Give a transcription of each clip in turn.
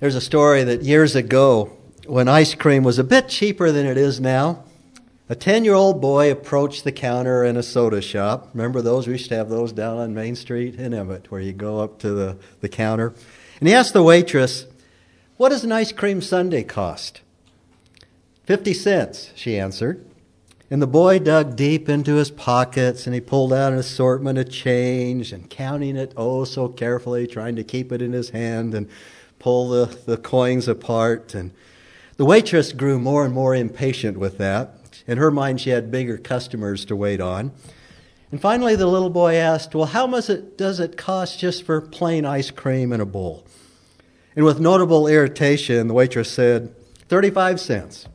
There's a story that years ago, when ice cream was a bit cheaper than it is now, a 10 year old boy approached the counter in a soda shop. Remember those? We used to have those down on Main Street in Emmett, where you go up to the, the counter. And he asked the waitress, What does an ice cream sundae cost? 50 cents, she answered. And the boy dug deep into his pockets and he pulled out an assortment of change and counting it oh so carefully, trying to keep it in his hand and pull the, the coins apart. And the waitress grew more and more impatient with that. In her mind, she had bigger customers to wait on. And finally, the little boy asked, Well, how much it, does it cost just for plain ice cream in a bowl? And with notable irritation, the waitress said, 35 cents.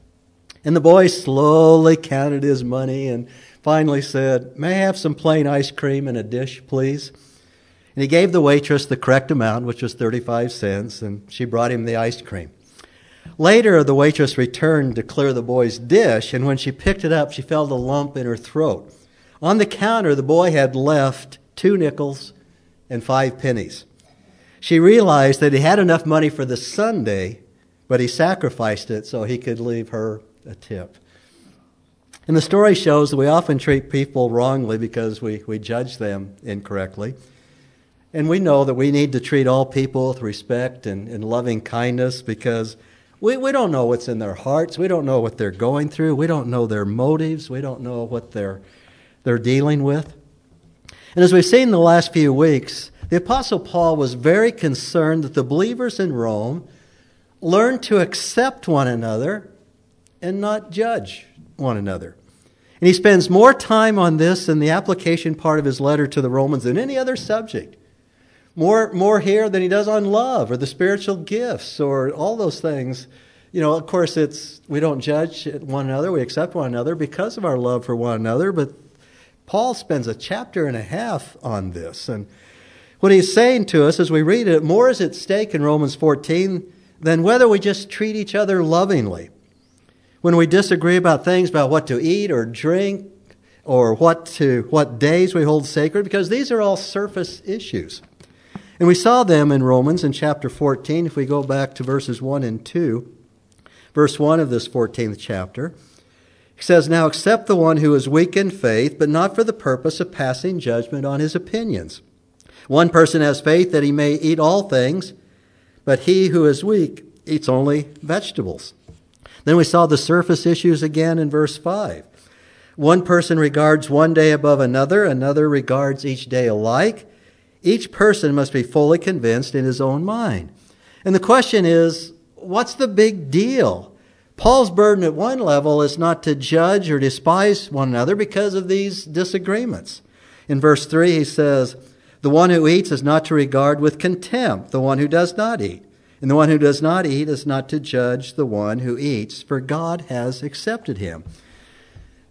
And the boy slowly counted his money and finally said, May I have some plain ice cream in a dish, please? And he gave the waitress the correct amount, which was 35 cents, and she brought him the ice cream. Later, the waitress returned to clear the boy's dish, and when she picked it up, she felt a lump in her throat. On the counter, the boy had left two nickels and five pennies. She realized that he had enough money for the sundae, but he sacrificed it so he could leave her a tip. And the story shows that we often treat people wrongly because we, we judge them incorrectly. And we know that we need to treat all people with respect and, and loving kindness because we, we don't know what's in their hearts. We don't know what they're going through. We don't know their motives. We don't know what they're, they're dealing with. And as we've seen in the last few weeks, the Apostle Paul was very concerned that the believers in Rome learn to accept one another and not judge one another. And he spends more time on this in the application part of his letter to the Romans than any other subject. More, more here than he does on love or the spiritual gifts or all those things. You know, of course, it's we don't judge one another; we accept one another because of our love for one another. But Paul spends a chapter and a half on this, and what he's saying to us as we read it, more is at stake in Romans 14 than whether we just treat each other lovingly. When we disagree about things about what to eat or drink or what to what days we hold sacred because these are all surface issues. And we saw them in Romans in chapter 14 if we go back to verses 1 and 2. Verse 1 of this 14th chapter. He says, Now accept the one who is weak in faith, but not for the purpose of passing judgment on his opinions. One person has faith that he may eat all things, but he who is weak eats only vegetables. Then we saw the surface issues again in verse 5. One person regards one day above another, another regards each day alike. Each person must be fully convinced in his own mind. And the question is, what's the big deal? Paul's burden at one level is not to judge or despise one another because of these disagreements. In verse 3, he says, The one who eats is not to regard with contempt the one who does not eat. And the one who does not eat is not to judge the one who eats, for God has accepted him.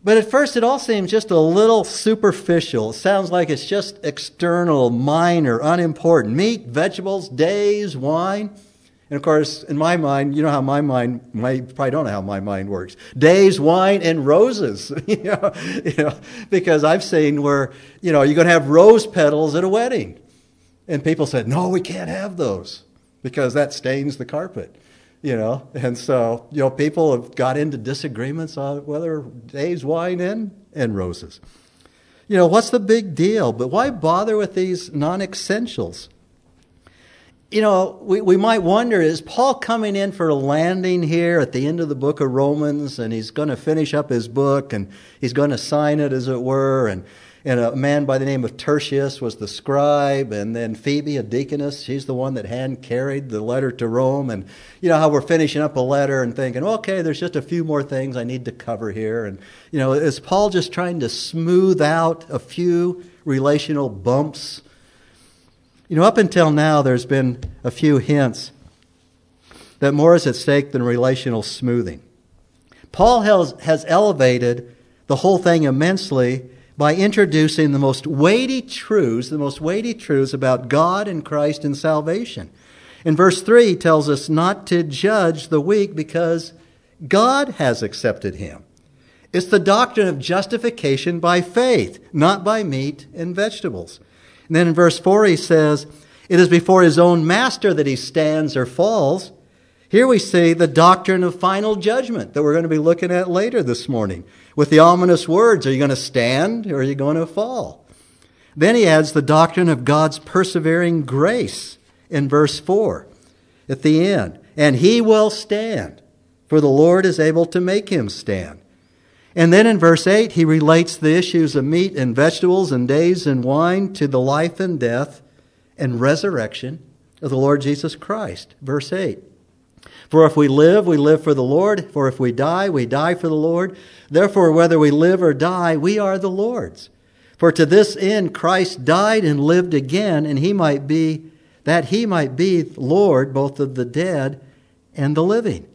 But at first, it all seems just a little superficial. It sounds like it's just external, minor, unimportant. Meat, vegetables, days, wine. And of course, in my mind, you know how my mind, my, probably don't know how my mind works. Days, wine, and roses. you, know, you know, because I've seen where, you know, you're going to have rose petals at a wedding. And people said, no, we can't have those because that stains the carpet, you know. And so, you know, people have got into disagreements on whether days, wine, and, and roses. You know, what's the big deal? But why bother with these non essentials? You know, we, we might wonder is Paul coming in for a landing here at the end of the book of Romans and he's going to finish up his book and he's going to sign it, as it were, and and a man by the name of Tertius was the scribe, and then Phoebe, a deaconess, she's the one that hand carried the letter to Rome. And you know how we're finishing up a letter and thinking, okay, there's just a few more things I need to cover here. And you know, is Paul just trying to smooth out a few relational bumps? You know, up until now, there's been a few hints that more is at stake than relational smoothing. Paul has, has elevated the whole thing immensely by introducing the most weighty truths, the most weighty truths about God and Christ and salvation. In verse 3, he tells us not to judge the weak because God has accepted him. It's the doctrine of justification by faith, not by meat and vegetables. And then in verse 4, he says, It is before his own master that he stands or falls, Here we see the doctrine of final judgment that we're going to be looking at later this morning with the ominous words Are you going to stand or are you going to fall? Then he adds the doctrine of God's persevering grace in verse 4 at the end. And he will stand, for the Lord is able to make him stand. And then in verse 8, he relates the issues of meat and vegetables and days and wine to the life and death and resurrection of the Lord Jesus Christ. Verse 8. For if we live, we live for the Lord. For if we die, we die for the Lord. Therefore, whether we live or die, we are the Lord's. For to this end Christ died and lived again, and he might be that he might be Lord both of the dead and the living.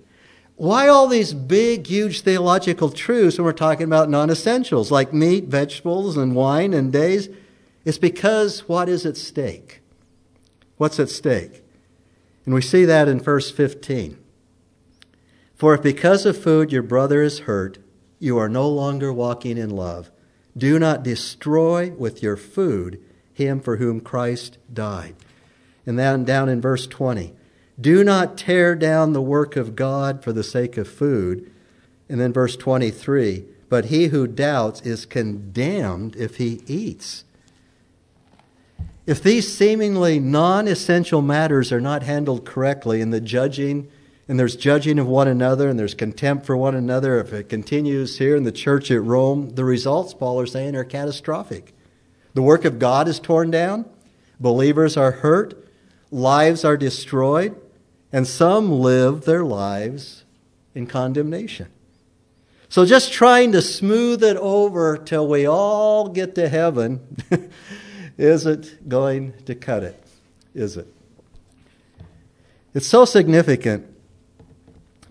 Why all these big, huge theological truths when we're talking about non essentials like meat, vegetables, and wine and days? It's because what is at stake? What's at stake? And we see that in verse 15. For if because of food your brother is hurt, you are no longer walking in love. Do not destroy with your food him for whom Christ died. And then down in verse 20, do not tear down the work of God for the sake of food. And then verse 23, but he who doubts is condemned if he eats. If these seemingly non essential matters are not handled correctly in the judging, and there's judging of one another, and there's contempt for one another, if it continues here in the church at Rome, the results, Paul is saying, are catastrophic. The work of God is torn down, believers are hurt, lives are destroyed, and some live their lives in condemnation. So just trying to smooth it over till we all get to heaven isn't going to cut it, is it? It's so significant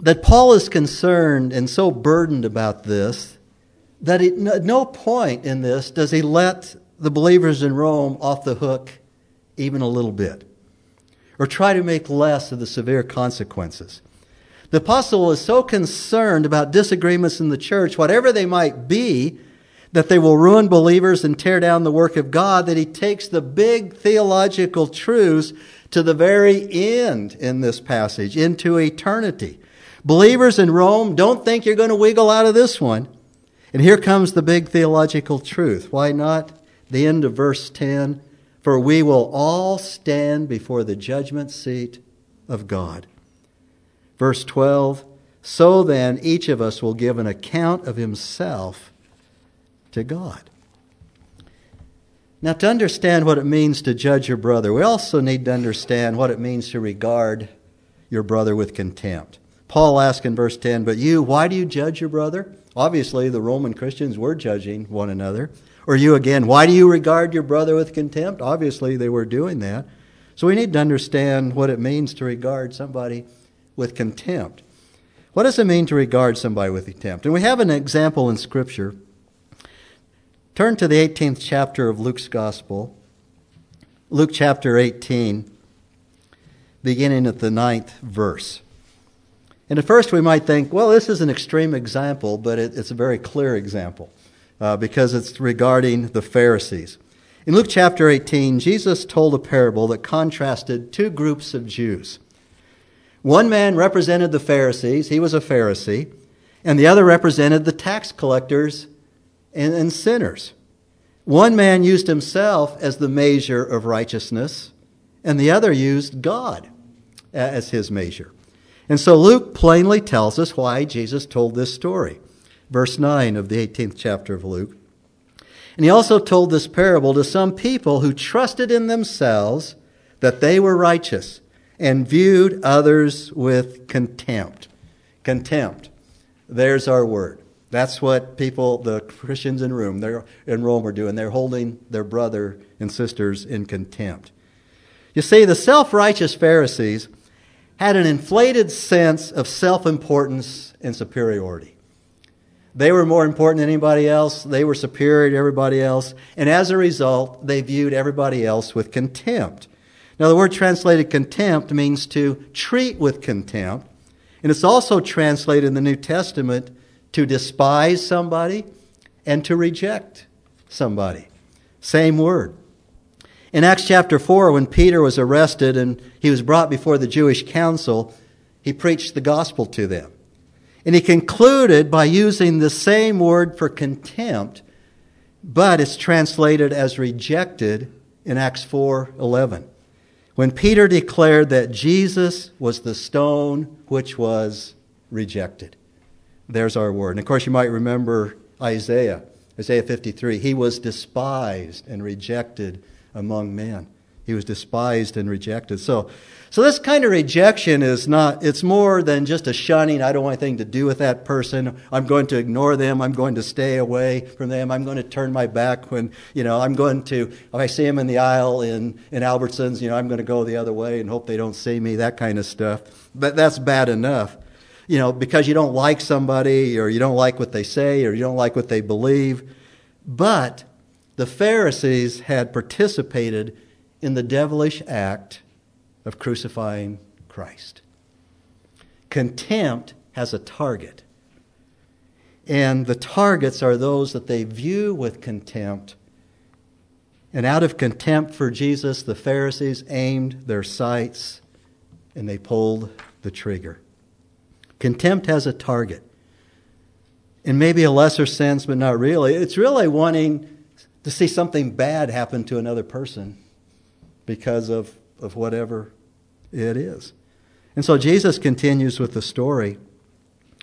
that Paul is concerned and so burdened about this that at no point in this does he let the believers in Rome off the hook even a little bit or try to make less of the severe consequences. The apostle is so concerned about disagreements in the church, whatever they might be, that they will ruin believers and tear down the work of God, that he takes the big theological truths to the very end in this passage, into eternity. Believers in Rome, don't think you're going to wiggle out of this one. And here comes the big theological truth. Why not? The end of verse 10 for we will all stand before the judgment seat of God. Verse 12 So then, each of us will give an account of himself to God. Now, to understand what it means to judge your brother, we also need to understand what it means to regard your brother with contempt. Paul asks in verse 10, But you, why do you judge your brother? Obviously, the Roman Christians were judging one another. Or you again, why do you regard your brother with contempt? Obviously, they were doing that. So we need to understand what it means to regard somebody with contempt. What does it mean to regard somebody with contempt? And we have an example in Scripture. Turn to the 18th chapter of Luke's Gospel, Luke chapter 18, beginning at the ninth verse. And at first we might think, well, this is an extreme example, but it, it's a very clear example uh, because it's regarding the Pharisees. In Luke chapter 18, Jesus told a parable that contrasted two groups of Jews. One man represented the Pharisees, he was a Pharisee, and the other represented the tax collectors and, and sinners. One man used himself as the measure of righteousness, and the other used God as his measure. And so Luke plainly tells us why Jesus told this story verse 9 of the 18th chapter of Luke. And he also told this parable to some people who trusted in themselves that they were righteous and viewed others with contempt. Contempt. There's our word. That's what people, the Christians in Rome, they're in Rome are doing. They're holding their brother and sisters in contempt. You see, the self-righteous Pharisees had an inflated sense of self-importance and superiority. They were more important than anybody else. They were superior to everybody else. And as a result, they viewed everybody else with contempt. Now, the word translated contempt means to treat with contempt. And it's also translated in the New Testament to despise somebody and to reject somebody. Same word. In Acts chapter 4, when Peter was arrested and he was brought before the Jewish council, he preached the gospel to them. And he concluded by using the same word for contempt, but it's translated as rejected in Acts 4:11. When Peter declared that Jesus was the stone which was rejected. There's our word. And of course you might remember Isaiah, Isaiah 53. He was despised and rejected among men. He was despised and rejected. So, so this kind of rejection is not, it's more than just a shunning. I don't want anything to do with that person. I'm going to ignore them. I'm going to stay away from them. I'm going to turn my back when, you know, I'm going to, if I see them in the aisle in, in Albertsons, you know, I'm going to go the other way and hope they don't see me, that kind of stuff. But that's bad enough. You know, because you don't like somebody or you don't like what they say or you don't like what they believe. But the Pharisees had participated in the devilish act of crucifying Christ. Contempt has a target. And the targets are those that they view with contempt. And out of contempt for Jesus, the Pharisees aimed their sights and they pulled the trigger. Contempt has a target. In maybe a lesser sense, but not really. It's really wanting to see something bad happen to another person because of, of whatever it is. And so Jesus continues with the story.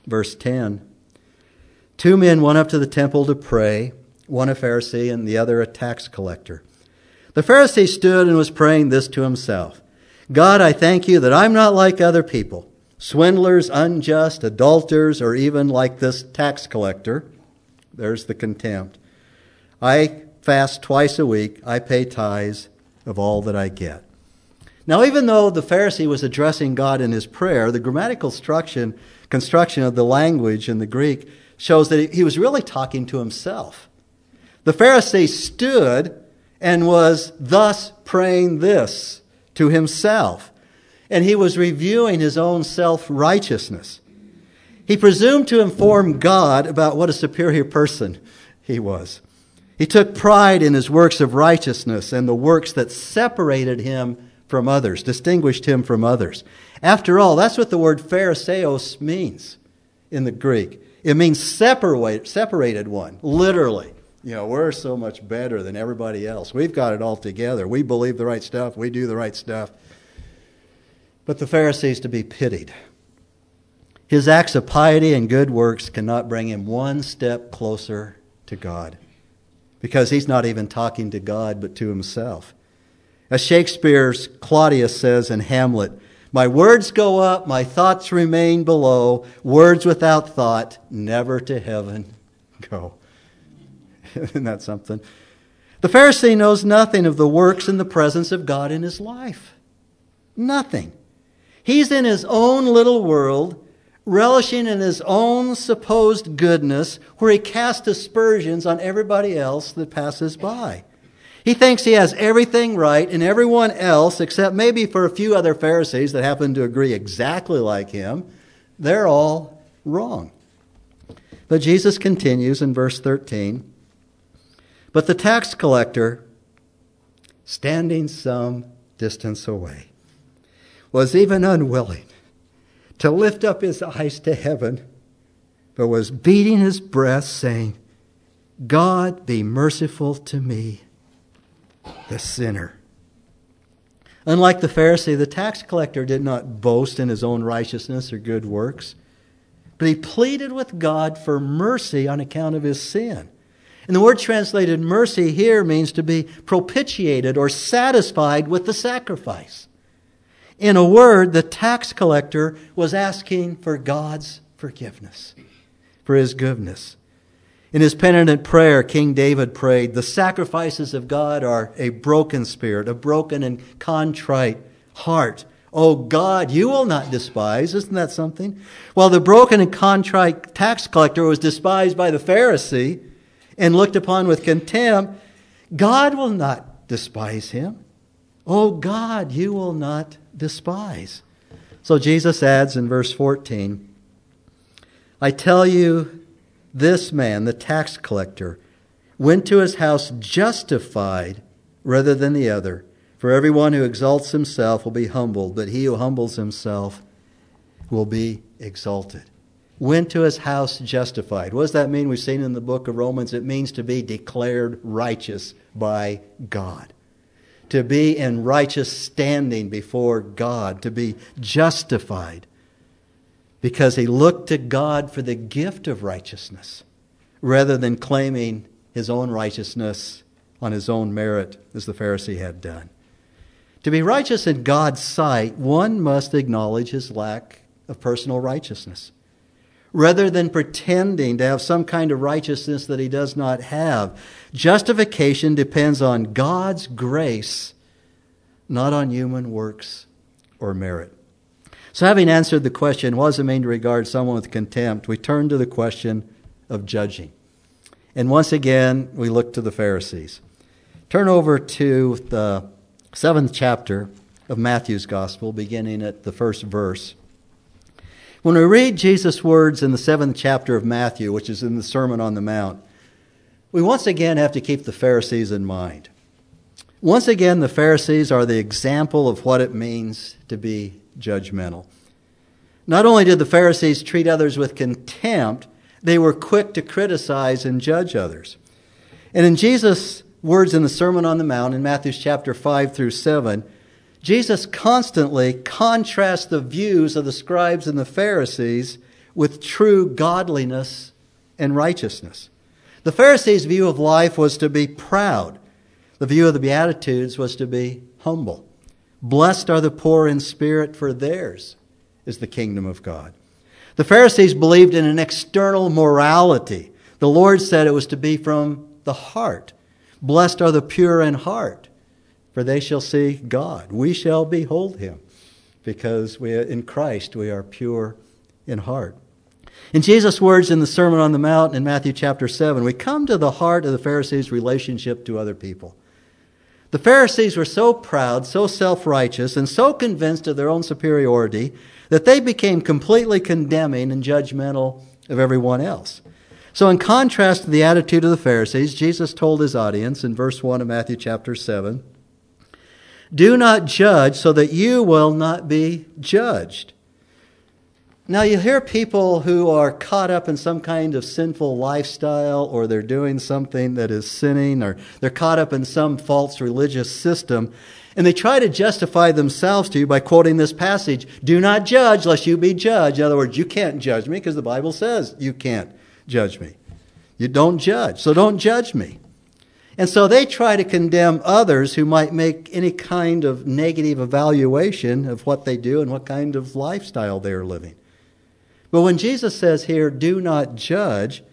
Verse 10 Two men went up to the temple to pray, one a Pharisee and the other a tax collector. The Pharisee stood and was praying this to himself God, I thank you that I'm not like other people, swindlers, unjust, adulterers, or even like this tax collector. There's the contempt. I fast twice a week, I pay tithes of all that I get. Now, even though the Pharisee was addressing God in his prayer, the grammatical construction, construction of the language in the Greek shows that he was really talking to himself. The Pharisee stood and was thus praying this to himself, and he was reviewing his own self righteousness. He presumed to inform God about what a superior person he was. He took pride in his works of righteousness and the works that separated him from others, distinguished him from others. After all, that's what the word Phariseos means in the Greek. It means separate, separated one, literally. You know, we're so much better than everybody else. We've got it all together. We believe the right stuff. We do the right stuff. But the Pharisees to be pitied. His acts of piety and good works cannot bring him one step closer to God because he's not even talking to God but to himself. As Shakespeare's Claudius says in Hamlet, my words go up, my thoughts remain below. Words without thought never to heaven go. Isn't that something? The Pharisee knows nothing of the works and the presence of God in his life. Nothing. He's in his own little world relishing in his own supposed goodness, where he casts aspersions on everybody else that passes by. He thinks he has everything right and everyone else, except maybe for a few other Pharisees that happen to agree exactly like him, they're all wrong. But Jesus continues in verse 13. But the tax collector, standing some distance away, was even unwilling to lift up his eyes to heaven, but was beating his breast, saying, God be merciful to me, the sinner. Unlike the Pharisee, the tax collector did not boast in his own righteousness or good works, but he pleaded with God for mercy on account of his sin. And the word translated mercy here means to be propitiated or satisfied with the sacrifice. In a word, the tax collector was asking for God's forgiveness, for his goodness. In his penitent prayer, King David prayed, The sacrifices of God are a broken spirit, a broken and contrite heart. Oh God, you will not despise. Isn't that something? While the broken and contrite tax collector was despised by the Pharisee and looked upon with contempt, God will not despise him. Oh God, you will not despise. So Jesus adds in verse 14 I tell you, this man, the tax collector, went to his house justified rather than the other. For everyone who exalts himself will be humbled, but he who humbles himself will be exalted. Went to his house justified. What does that mean? We've seen in the book of Romans. It means to be declared righteous by God. To be in righteous standing before God. To be justified. Because he looked to God for the gift of righteousness rather than claiming his own righteousness on his own merit as the Pharisee had done. To be righteous in God's sight, one must acknowledge his lack of personal righteousness. Rather than pretending to have some kind of righteousness that he does not have, justification depends on God's grace, not on human works or merit. So, having answered the question, what does it mean to regard someone with contempt, we turn to the question of judging. And once again, we look to the Pharisees. Turn over to the seventh chapter of Matthew's Gospel, beginning at the first verse. When we read Jesus' words in the seventh chapter of Matthew, which is in the Sermon on the Mount, we once again have to keep the Pharisees in mind. Once again, the Pharisees are the example of what it means to be judgmental. Not only did the Pharisees treat others with contempt, they were quick to criticize and judge others. And in Jesus' words in the Sermon on the Mount in Matthew chapter 5 through 7, Jesus constantly contrasts the views of the scribes and the Pharisees with true godliness and righteousness. The Pharisees' view of life was to be proud. The view of the Beatitudes was to be humble. Blessed are the poor in spirit, for theirs is the kingdom of God. The Pharisees believed in an external morality. The Lord said it was to be from the heart. Blessed are the pure in heart, for they shall see God. We shall behold him, because we, in Christ we are pure in heart. In Jesus' words in the Sermon on the Mount in Matthew chapter 7, we come to the heart of the Pharisees' relationship to other people. The Pharisees were so proud, so self righteous, and so convinced of their own superiority that they became completely condemning and judgmental of everyone else. So, in contrast to the attitude of the Pharisees, Jesus told his audience in verse 1 of Matthew chapter 7 Do not judge so that you will not be judged. Now, you hear people who are caught up in some kind of sinful lifestyle, or they're doing something that is sinning, or they're caught up in some false religious system, and they try to justify themselves to you by quoting this passage Do not judge, lest you be judged. In other words, you can't judge me because the Bible says you can't judge me. You don't judge, so don't judge me. And so they try to condemn others who might make any kind of negative evaluation of what they do and what kind of lifestyle they're living. But when Jesus says here, do not judge,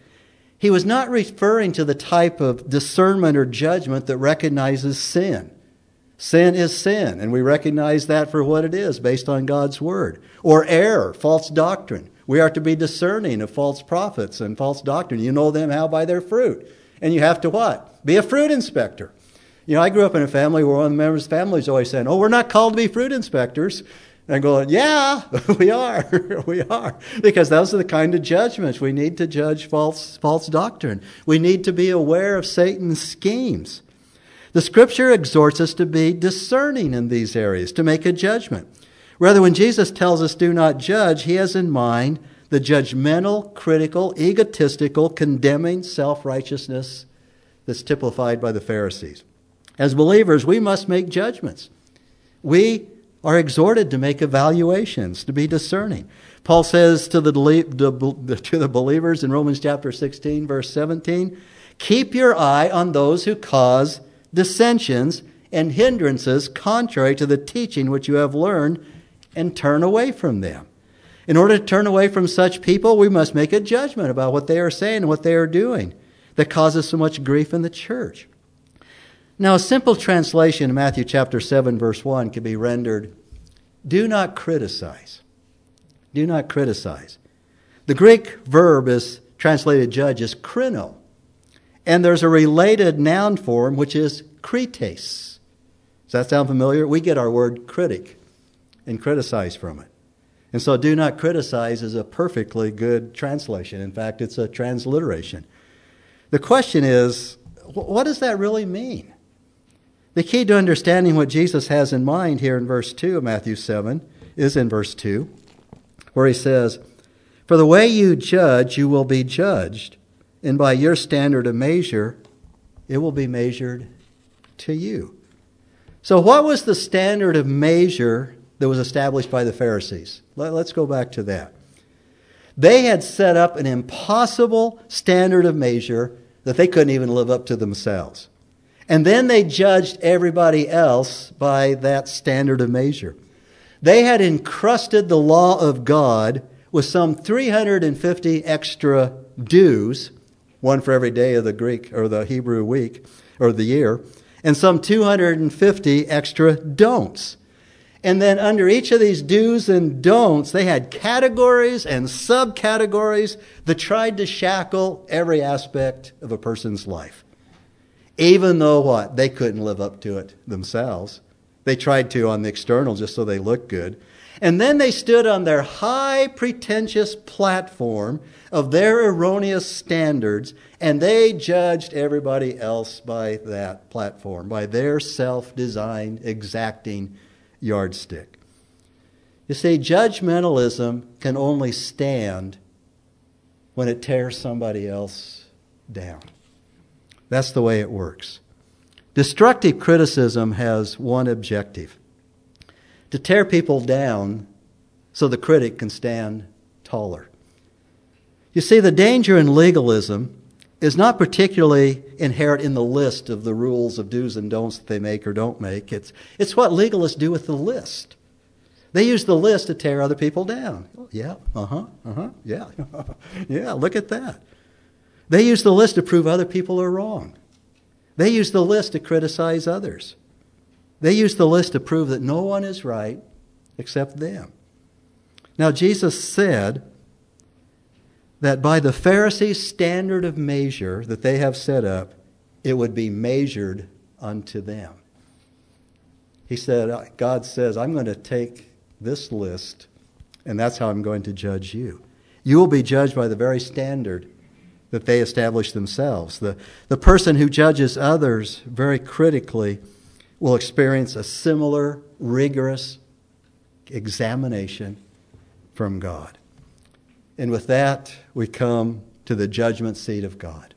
he was not referring to the type of discernment or judgment that recognizes sin. Sin is sin, and we recognize that for what it is based on God's word. Or error, false doctrine. We are to be discerning of false prophets and false doctrine. You know them how? By their fruit. And you have to what? Be a fruit inspector. You know, I grew up in a family where one of the members of the family is always saying, Oh, we're not called to be fruit inspectors. And going, yeah, we are. we are. Because those are the kind of judgments. We need to judge false, false doctrine. We need to be aware of Satan's schemes. The scripture exhorts us to be discerning in these areas, to make a judgment. Rather, when Jesus tells us do not judge, he has in mind the judgmental, critical, egotistical, condemning self righteousness that's typified by the Pharisees. As believers, we must make judgments. We are exhorted to make evaluations, to be discerning. Paul says to the, to the believers in Romans chapter 16, verse 17, keep your eye on those who cause dissensions and hindrances contrary to the teaching which you have learned and turn away from them. In order to turn away from such people, we must make a judgment about what they are saying and what they are doing that causes so much grief in the church. Now, a simple translation in Matthew chapter 7, verse 1 can be rendered Do not criticize. Do not criticize. The Greek verb is translated judge is krino. And there's a related noun form which is krites. Does that sound familiar? We get our word critic and criticize from it. And so, do not criticize is a perfectly good translation. In fact, it's a transliteration. The question is, what does that really mean? The key to understanding what Jesus has in mind here in verse 2 of Matthew 7 is in verse 2, where he says, For the way you judge, you will be judged, and by your standard of measure, it will be measured to you. So, what was the standard of measure that was established by the Pharisees? Let's go back to that. They had set up an impossible standard of measure that they couldn't even live up to themselves. And then they judged everybody else by that standard of measure. They had encrusted the law of God with some 350 extra do's, one for every day of the Greek or the Hebrew week or the year, and some 250 extra don'ts. And then under each of these do's and don'ts, they had categories and subcategories that tried to shackle every aspect of a person's life. Even though what? They couldn't live up to it themselves. They tried to on the external just so they looked good. And then they stood on their high, pretentious platform of their erroneous standards, and they judged everybody else by that platform, by their self designed, exacting yardstick. You see, judgmentalism can only stand when it tears somebody else down. That's the way it works. Destructive criticism has one objective to tear people down so the critic can stand taller. You see, the danger in legalism is not particularly inherent in the list of the rules of do's and don'ts that they make or don't make. It's, it's what legalists do with the list. They use the list to tear other people down. Yeah, uh huh, uh huh, yeah, yeah, look at that. They use the list to prove other people are wrong. They use the list to criticize others. They use the list to prove that no one is right except them. Now, Jesus said that by the Pharisees' standard of measure that they have set up, it would be measured unto them. He said, uh, God says, I'm going to take this list, and that's how I'm going to judge you. You will be judged by the very standard that they establish themselves. The, the person who judges others very critically will experience a similar, rigorous examination from God. And with that, we come to the judgment seat of God.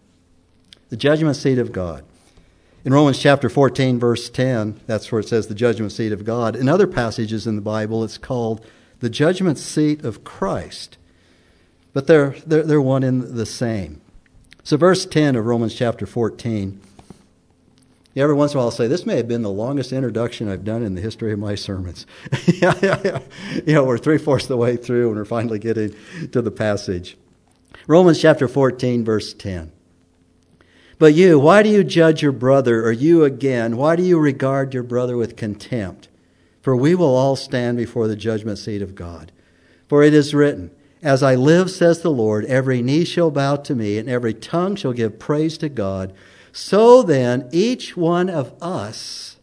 The judgment seat of God. In Romans chapter 14, verse 10, that's where it says the judgment seat of God. In other passages in the Bible, it's called the judgment seat of Christ. But they're, they're, they're one in the same. So, verse 10 of Romans chapter 14. Every once in a while, I'll say, This may have been the longest introduction I've done in the history of my sermons. yeah, yeah, yeah. You know, we're three fourths of the way through and we're finally getting to the passage. Romans chapter 14, verse 10. But you, why do you judge your brother, or you again, why do you regard your brother with contempt? For we will all stand before the judgment seat of God. For it is written, As I live, says the Lord, every knee shall bow to me, and every tongue shall give praise to God. So then, each one of us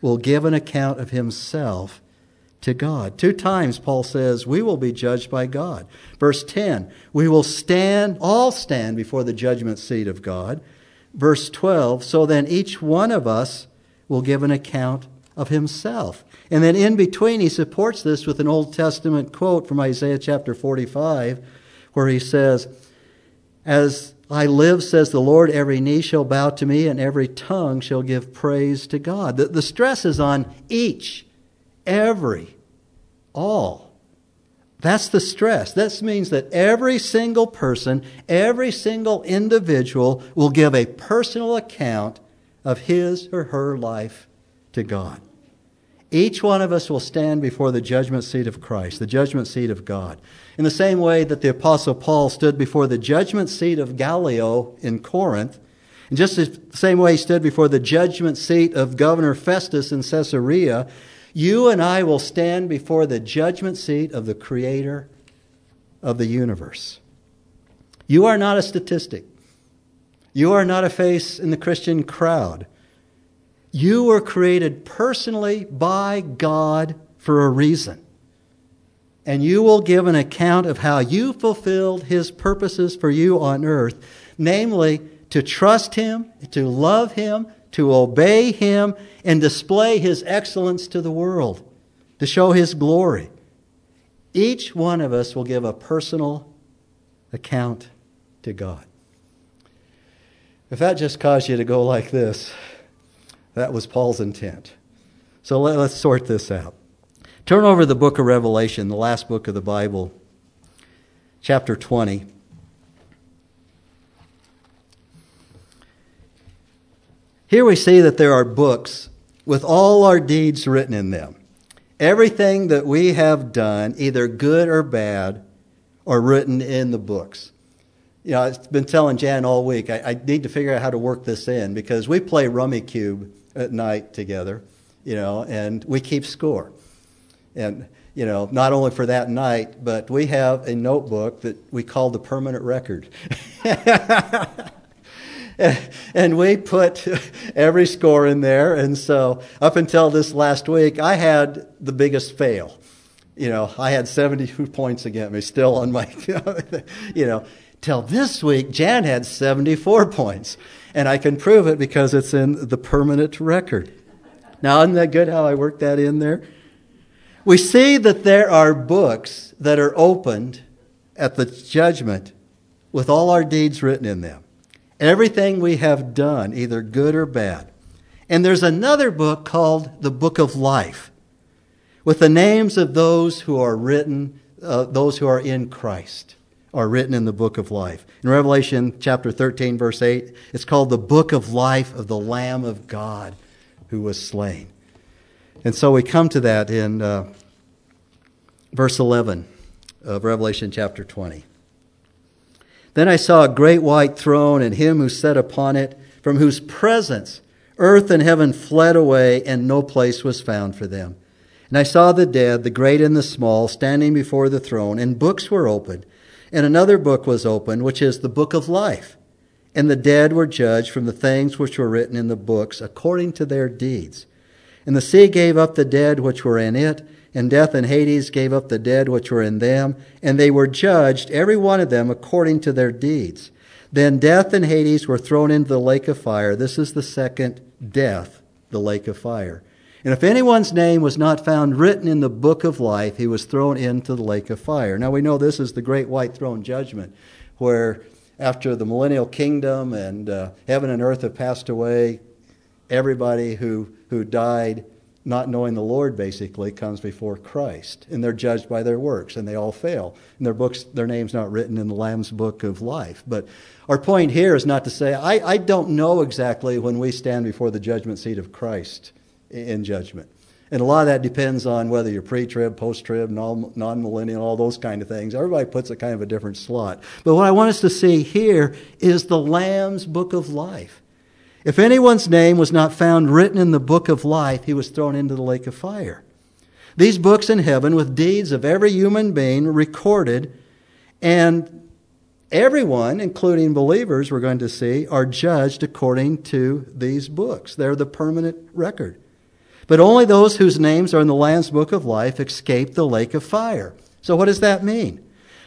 will give an account of himself to God. Two times Paul says, We will be judged by God. Verse 10, we will stand, all stand before the judgment seat of God. Verse 12, so then each one of us will give an account of himself. And then in between, he supports this with an Old Testament quote from Isaiah chapter 45, where he says, As I live, says the Lord, every knee shall bow to me, and every tongue shall give praise to God. The, the stress is on each, every, all. That's the stress. This means that every single person, every single individual will give a personal account of his or her life to God. Each one of us will stand before the judgment seat of Christ, the judgment seat of God. In the same way that the Apostle Paul stood before the judgment seat of Gallio in Corinth, and just the same way he stood before the judgment seat of Governor Festus in Caesarea, you and I will stand before the judgment seat of the Creator of the universe. You are not a statistic. You are not a face in the Christian crowd. You were created personally by God for a reason. And you will give an account of how you fulfilled His purposes for you on earth, namely to trust Him, to love Him, to obey Him, and display His excellence to the world, to show His glory. Each one of us will give a personal account to God. If that just caused you to go like this, that was Paul's intent. So let, us sort this out. Turn over the book of Revelation, the last book of the Bible, chapter 20. Here we see that there are books with all our deeds written in them. Everything that we have done, either good or bad, are written in the books. You know, I've been telling Jan all week, I, I need to figure out how to work this in because we play Rummikub at night together, you know, and we keep score. And, you know, not only for that night, but we have a notebook that we call the permanent record. and we put every score in there. And so up until this last week, I had the biggest fail. You know, I had 72 points against me still on my, you know, till this week, Jan had 74 points. And I can prove it because it's in the permanent record. Now, isn't that good how I worked that in there? We see that there are books that are opened at the judgment with all our deeds written in them everything we have done, either good or bad. And there's another book called the Book of Life, with the names of those who are written, uh, those who are in Christ, are written in the Book of Life. In Revelation chapter 13, verse 8, it's called the Book of Life of the Lamb of God who was slain. And so we come to that in uh, verse 11 of Revelation chapter 20. Then I saw a great white throne and him who sat upon it, from whose presence earth and heaven fled away, and no place was found for them. And I saw the dead, the great and the small, standing before the throne, and books were opened. And another book was opened, which is the book of life. And the dead were judged from the things which were written in the books according to their deeds. And the sea gave up the dead which were in it and death and Hades gave up the dead which were in them, and they were judged, every one of them, according to their deeds. Then death and Hades were thrown into the lake of fire. This is the second death, the lake of fire. And if anyone's name was not found written in the book of life, he was thrown into the lake of fire. Now we know this is the great white throne judgment, where after the millennial kingdom and uh, heaven and earth have passed away, everybody who, who died not knowing the Lord basically comes before Christ, and they're judged by their works, and they all fail. And their books, their names not written in the Lamb's book of life. But our point here is not to say I, I don't know exactly when we stand before the judgment seat of Christ in judgment. And a lot of that depends on whether you're pre-trib, post-trib, non-millennial, all those kind of things. Everybody puts a kind of a different slot. But what I want us to see here is the Lamb's book of life. If anyone's name was not found written in the book of life, he was thrown into the lake of fire. These books in heaven, with deeds of every human being recorded, and everyone, including believers, we're going to see, are judged according to these books. They're the permanent record. But only those whose names are in the Lamb's book of life escape the lake of fire. So, what does that mean?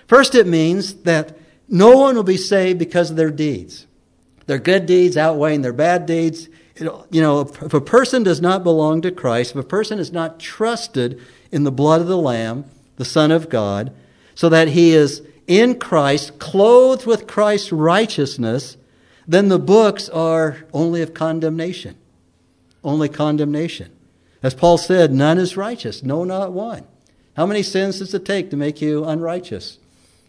First, it means that no one will be saved because of their deeds their good deeds outweighing their bad deeds. You know, if a person does not belong to Christ, if a person is not trusted in the blood of the Lamb, the Son of God, so that he is in Christ, clothed with Christ's righteousness, then the books are only of condemnation. Only condemnation. As Paul said, none is righteous, no, not one. How many sins does it take to make you unrighteous?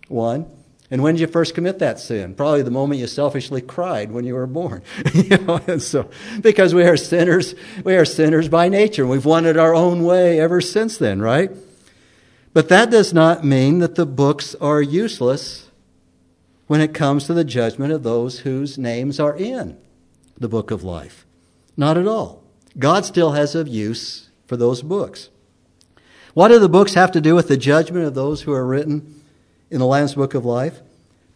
One. And when did you first commit that sin? Probably the moment you selfishly cried when you were born. you know, and so because we are sinners, we are sinners by nature. And we've wanted our own way ever since then, right? But that does not mean that the books are useless when it comes to the judgment of those whose names are in the book of life. Not at all. God still has a use for those books. What do the books have to do with the judgment of those who are written in the Lamb's Book of Life?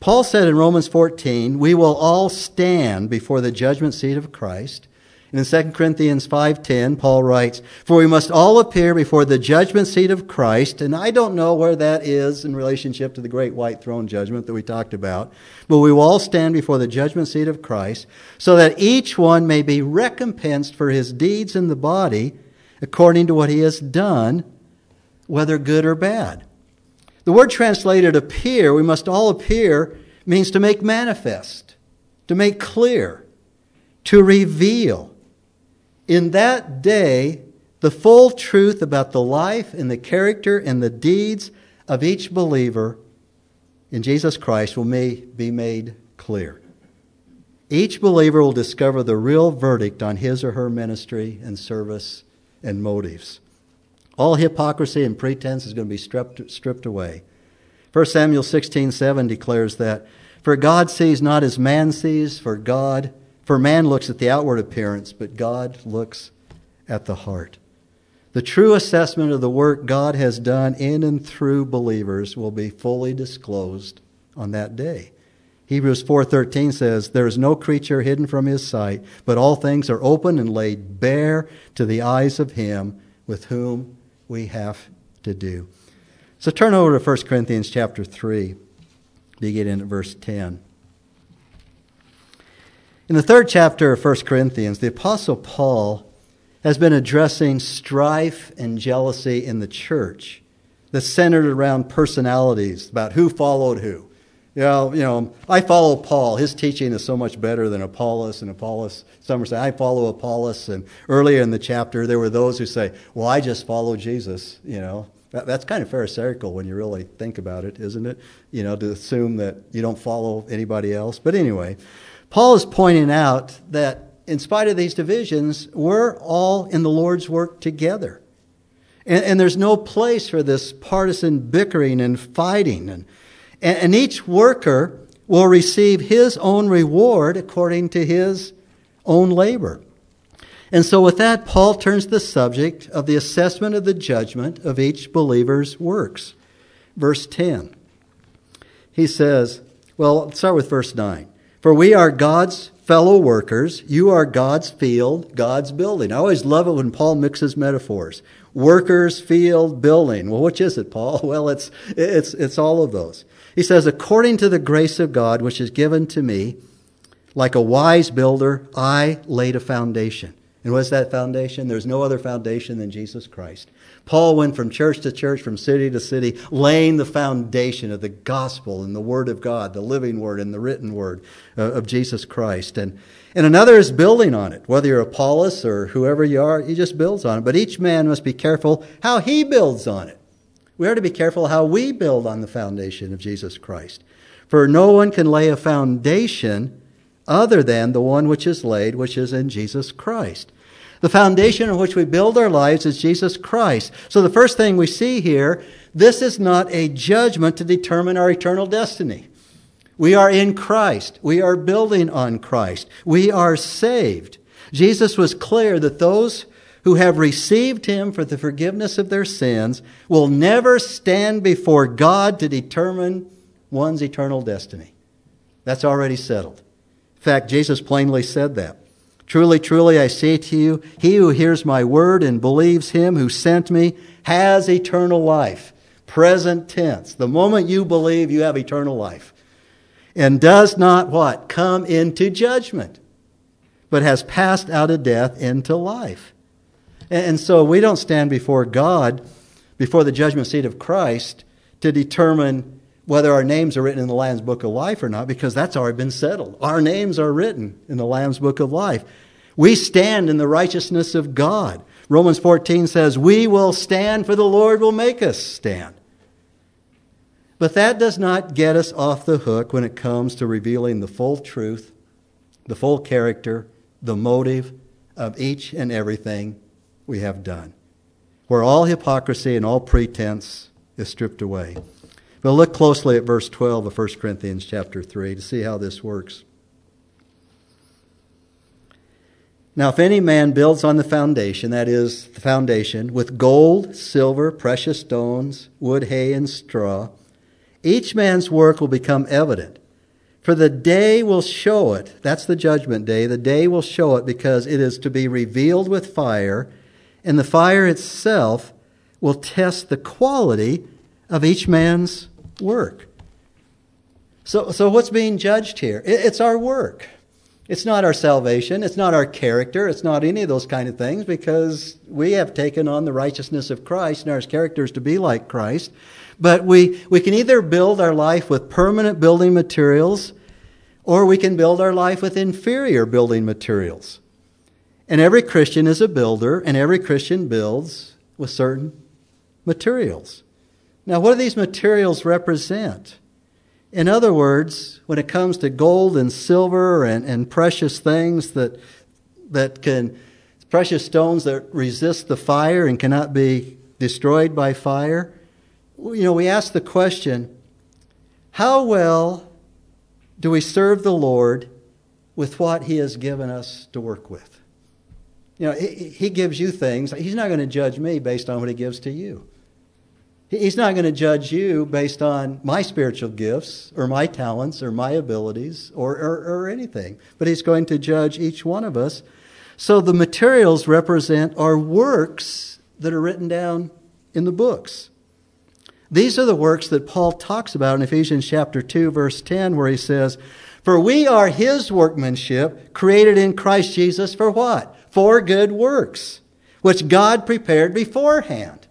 Paul said in Romans 14, we will all stand before the judgment seat of Christ. And in 2 Corinthians 5:10, Paul writes, "For we must all appear before the judgment seat of Christ." And I don't know where that is in relationship to the great white throne judgment that we talked about, but we will all stand before the judgment seat of Christ, so that each one may be recompensed for his deeds in the body according to what he has done, whether good or bad. The word translated appear, we must all appear, means to make manifest, to make clear, to reveal. In that day, the full truth about the life and the character and the deeds of each believer in Jesus Christ will be made clear. Each believer will discover the real verdict on his or her ministry and service and motives. All hypocrisy and pretense is going to be stripped, stripped away. 1 Samuel 16 7 declares that, For God sees not as man sees, for God, for man looks at the outward appearance, but God looks at the heart. The true assessment of the work God has done in and through believers will be fully disclosed on that day. Hebrews 4:13 says, "There is no creature hidden from his sight, but all things are open and laid bare to the eyes of him with whom we have to do. So turn over to 1 Corinthians chapter 3, beginning at verse 10. In the third chapter of 1 Corinthians, the Apostle Paul has been addressing strife and jealousy in the church that's centered around personalities, about who followed who. Know, you know, I follow Paul. His teaching is so much better than Apollos. And Apollos, some are saying, I follow Apollos. And earlier in the chapter, there were those who say, well, I just follow Jesus. You know, that, that's kind of pharisaical when you really think about it, isn't it? You know, to assume that you don't follow anybody else. But anyway, Paul is pointing out that in spite of these divisions, we're all in the Lord's work together. And, and there's no place for this partisan bickering and fighting and and each worker will receive his own reward according to his own labor. And so, with that, Paul turns to the subject of the assessment of the judgment of each believer's works. Verse 10. He says, well, let's start with verse 9. For we are God's fellow workers. You are God's field, God's building. I always love it when Paul mixes metaphors. Workers, field, building. Well, which is it, Paul? Well, it's, it's, it's all of those. He says, according to the grace of God which is given to me, like a wise builder, I laid a foundation. And what's that foundation? There's no other foundation than Jesus Christ. Paul went from church to church, from city to city, laying the foundation of the gospel and the word of God, the living word and the written word uh, of Jesus Christ. And, and another is building on it. Whether you're Apollos or whoever you are, he just builds on it. But each man must be careful how he builds on it. We are to be careful how we build on the foundation of Jesus Christ. For no one can lay a foundation other than the one which is laid, which is in Jesus Christ. The foundation on which we build our lives is Jesus Christ. So the first thing we see here, this is not a judgment to determine our eternal destiny. We are in Christ. We are building on Christ. We are saved. Jesus was clear that those who have received him for the forgiveness of their sins will never stand before God to determine one's eternal destiny. That's already settled. In fact, Jesus plainly said that. Truly, truly, I say to you, he who hears my word and believes him who sent me has eternal life. Present tense. The moment you believe, you have eternal life. And does not what? Come into judgment, but has passed out of death into life. And so we don't stand before God, before the judgment seat of Christ, to determine whether our names are written in the Lamb's Book of Life or not, because that's already been settled. Our names are written in the Lamb's Book of Life. We stand in the righteousness of God. Romans 14 says, We will stand, for the Lord will make us stand. But that does not get us off the hook when it comes to revealing the full truth, the full character, the motive of each and everything we have done, where all hypocrisy and all pretense is stripped away. But look closely at verse 12 of 1 Corinthians chapter 3 to see how this works. Now, if any man builds on the foundation, that is, the foundation, with gold, silver, precious stones, wood, hay, and straw, each man's work will become evident. For the day will show it. That's the judgment day. The day will show it because it is to be revealed with fire, and the fire itself will test the quality of each man's work. So, so what's being judged here? It's our work. It's not our salvation. It's not our character. It's not any of those kind of things because we have taken on the righteousness of Christ and our character is to be like Christ. But we, we can either build our life with permanent building materials or we can build our life with inferior building materials. And every Christian is a builder and every Christian builds with certain materials. Now, what do these materials represent? In other words, when it comes to gold and silver and, and precious things that, that can, precious stones that resist the fire and cannot be destroyed by fire, you know, we ask the question how well do we serve the Lord with what He has given us to work with? You know, He gives you things. He's not going to judge me based on what He gives to you. He's not going to judge you based on my spiritual gifts or my talents or my abilities or, or, or, anything, but He's going to judge each one of us. So the materials represent our works that are written down in the books. These are the works that Paul talks about in Ephesians chapter 2 verse 10 where he says, "For we are his workmanship, created in Christ Jesus for what? For good works, which God prepared beforehand."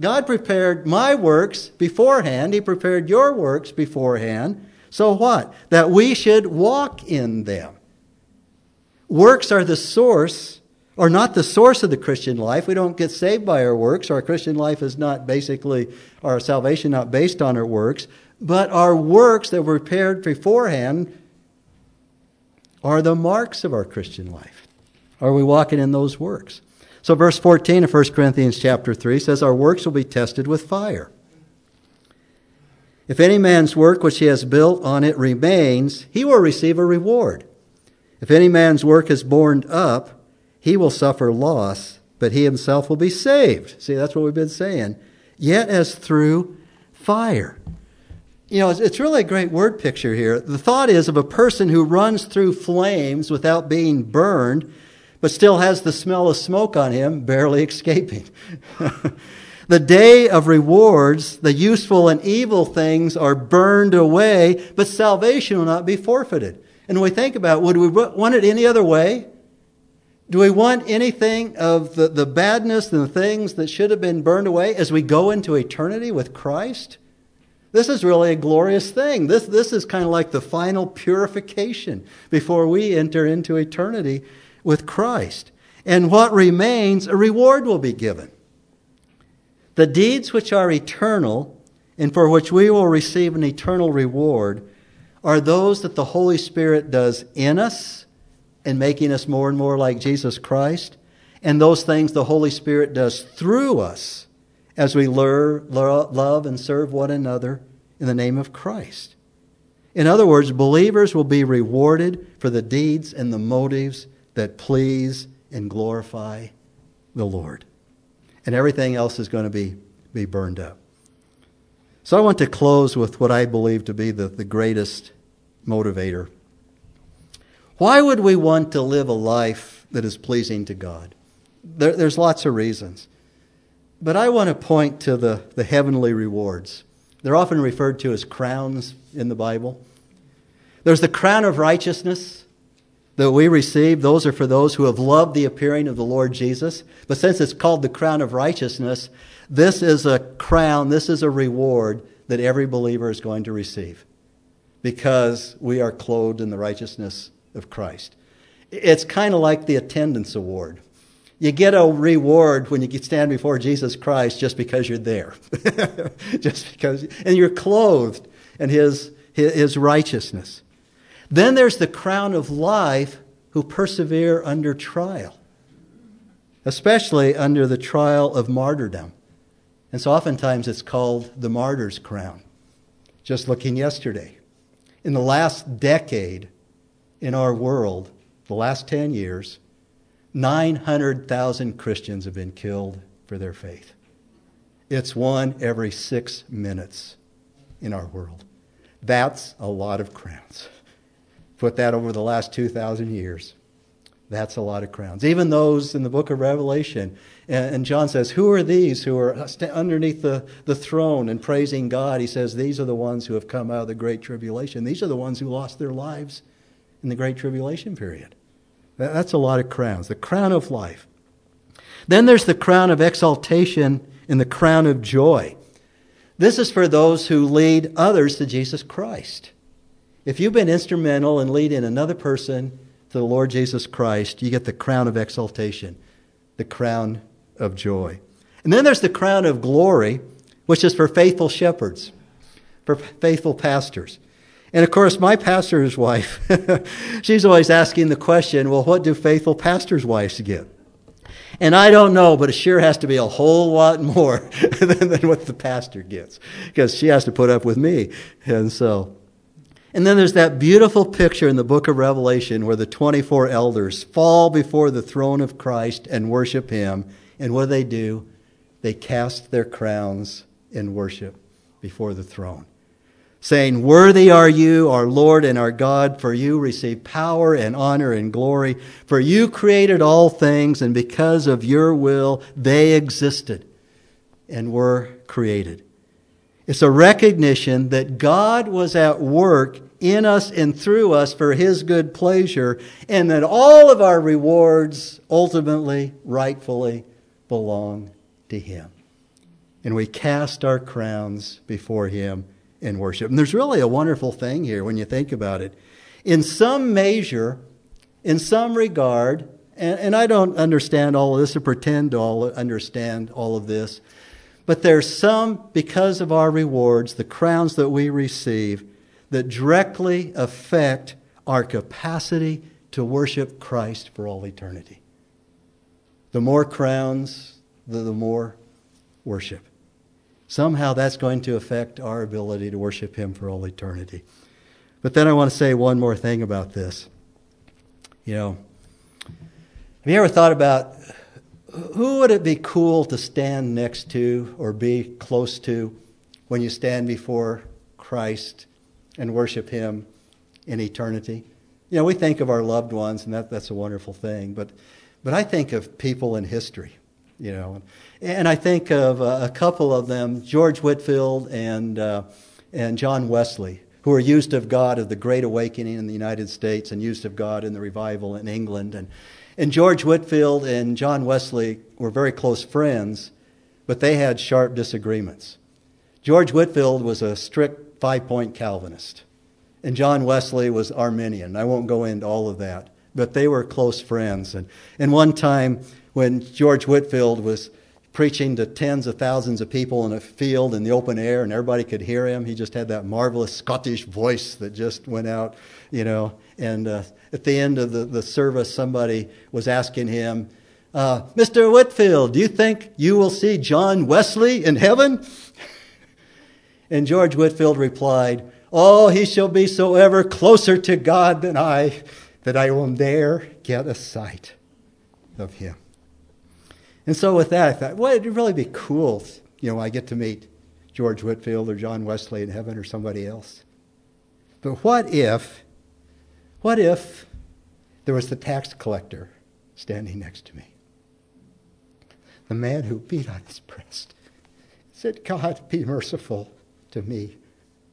God prepared my works beforehand. He prepared your works beforehand. So what? That we should walk in them. Works are the source, or not the source of the Christian life. We don't get saved by our works. Our Christian life is not basically, our salvation not based on our works. But our works that were prepared beforehand are the marks of our Christian life. Are we walking in those works? So verse 14 of 1 Corinthians chapter 3 says, Our works will be tested with fire. If any man's work which he has built on it remains, he will receive a reward. If any man's work is burned up, he will suffer loss, but he himself will be saved. See, that's what we've been saying. Yet as through fire. You know, it's really a great word picture here. The thought is of a person who runs through flames without being burned but still has the smell of smoke on him, barely escaping. the day of rewards, the useful and evil things are burned away, but salvation will not be forfeited. And we think about would we want it any other way? Do we want anything of the, the badness and the things that should have been burned away as we go into eternity with Christ? This is really a glorious thing. This, this is kind of like the final purification before we enter into eternity with Christ. And what remains, a reward will be given. The deeds which are eternal and for which we will receive an eternal reward are those that the Holy Spirit does in us and making us more and more like Jesus Christ, and those things the Holy Spirit does through us as we love and serve one another in the name of Christ. In other words, believers will be rewarded for the deeds and the motives that please and glorify the Lord. And everything else is going to be, be burned up. So I want to close with what I believe to be the, the greatest motivator. Why would we want to live a life that is pleasing to God? There, there's lots of reasons. But I want to point to the, the heavenly rewards. They're often referred to as crowns in the Bible. There's the crown of righteousness that we receive, those are for those who have loved the appearing of the Lord Jesus. But since it's called the crown of righteousness, this is a crown, this is a reward that every believer is going to receive because we are clothed in the righteousness of Christ. It's kind of like the attendance award. You get a reward when you stand before Jesus Christ just because you're there. just because, and you're clothed in his, his righteousness. Then there's the crown of life who persevere under trial, especially under the trial of martyrdom. And so oftentimes it's called the martyr's crown. Just looking yesterday. In the last decade in our world, the last 10 years, 900,000 Christians have been killed for their faith. It's one every six minutes in our world. That's a lot of crowns. Put that over the last 2,000 years. That's a lot of crowns. Even those in the book of Revelation. And John says, Who are these who are underneath the, the throne and praising God? He says, These are the ones who have come out of the great tribulation. These are the ones who lost their lives in the Great Tribulation period. That's a lot of crowns. The crown of life. Then there's the crown of exaltation and the crown of joy. This is for those who lead others to Jesus Christ. If you've been instrumental in leading another person to the Lord Jesus Christ, you get the crown of exaltation, the crown of joy. And then there's the crown of glory, which is for faithful shepherds, for faithful pastors. And of course, my pastor's wife, she's always asking the question well, what do faithful pastors' wives get? And I don't know, but it sure has to be a whole lot more than, than what the pastor gets because she has to put up with me. And so, and then there's that beautiful picture in the book of Revelation where the 24 elders fall before the throne of Christ and worship him. And what do they do? They cast their crowns in worship before the throne saying, Worthy are you, our Lord and our God, for you receive power and honor and glory. For you created all things, and because of your will, they existed and were created. It's a recognition that God was at work in us and through us for his good pleasure, and that all of our rewards ultimately, rightfully belong to him. And we cast our crowns before him in worship. And there's really a wonderful thing here when you think about it. In some measure, in some regard, and, and I don't understand all of this or pretend to all, understand all of this, but there's some, because of our rewards, the crowns that we receive, that directly affect our capacity to worship Christ for all eternity. The more crowns, the, the more worship. Somehow that's going to affect our ability to worship Him for all eternity. But then I want to say one more thing about this. You know, have you ever thought about who would it be cool to stand next to or be close to when you stand before Christ and worship Him in eternity? You know, we think of our loved ones, and that, that's a wonderful thing, but, but I think of people in history you know. And I think of a couple of them, George Whitefield and, uh, and John Wesley, who were used of God of the Great Awakening in the United States and used of God in the revival in England. And, and George Whitefield and John Wesley were very close friends, but they had sharp disagreements. George Whitefield was a strict five point Calvinist, and John Wesley was Arminian. I won't go into all of that, but they were close friends. And, and one time, when George Whitefield was preaching to tens of thousands of people in a field in the open air and everybody could hear him. He just had that marvelous Scottish voice that just went out, you know. And uh, at the end of the, the service, somebody was asking him, uh, Mr. Whitefield, do you think you will see John Wesley in heaven? And George Whitefield replied, Oh, he shall be so ever closer to God than I that I will dare get a sight of him. And so with that, I thought, well, it'd really be cool, you know, I get to meet George Whitefield or John Wesley in heaven or somebody else. But what if, what if there was the tax collector standing next to me? The man who beat on his breast said, God, be merciful to me,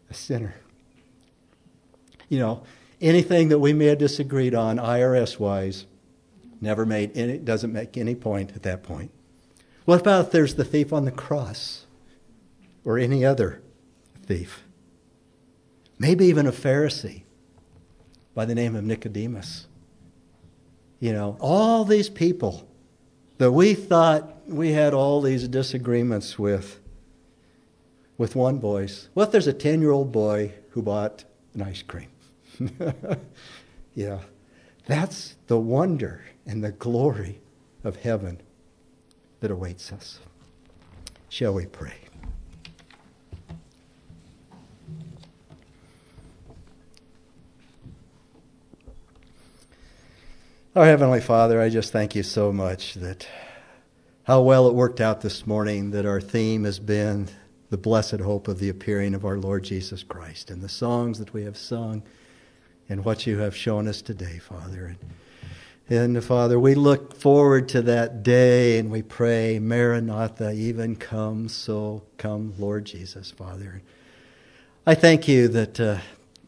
a sinner. You know, anything that we may have disagreed on IRS wise, Never made any, doesn't make any point at that point. What about if there's the thief on the cross or any other thief? Maybe even a Pharisee by the name of Nicodemus. You know, all these people that we thought we had all these disagreements with, with one voice. What if there's a 10 year old boy who bought an ice cream? yeah, that's the wonder and the glory of heaven that awaits us. Shall we pray? Our Heavenly Father, I just thank you so much that how well it worked out this morning that our theme has been the blessed hope of the appearing of our Lord Jesus Christ and the songs that we have sung and what you have shown us today, Father. And and Father, we look forward to that day and we pray, Maranatha, even come, so come, Lord Jesus, Father. I thank you that uh,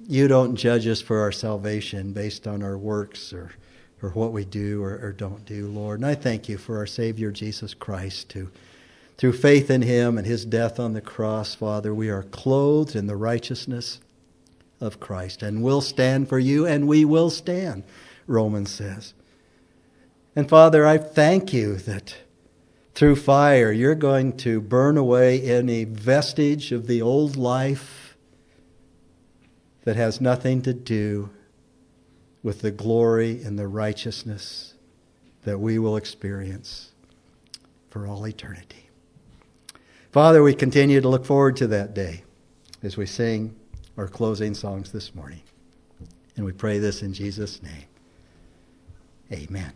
you don't judge us for our salvation based on our works or, or what we do or, or don't do, Lord. And I thank you for our Savior Jesus Christ, who, through faith in him and his death on the cross, Father, we are clothed in the righteousness of Christ and will stand for you, and we will stand, Romans says. And Father, I thank you that through fire you're going to burn away any vestige of the old life that has nothing to do with the glory and the righteousness that we will experience for all eternity. Father, we continue to look forward to that day as we sing our closing songs this morning. And we pray this in Jesus' name. Amen.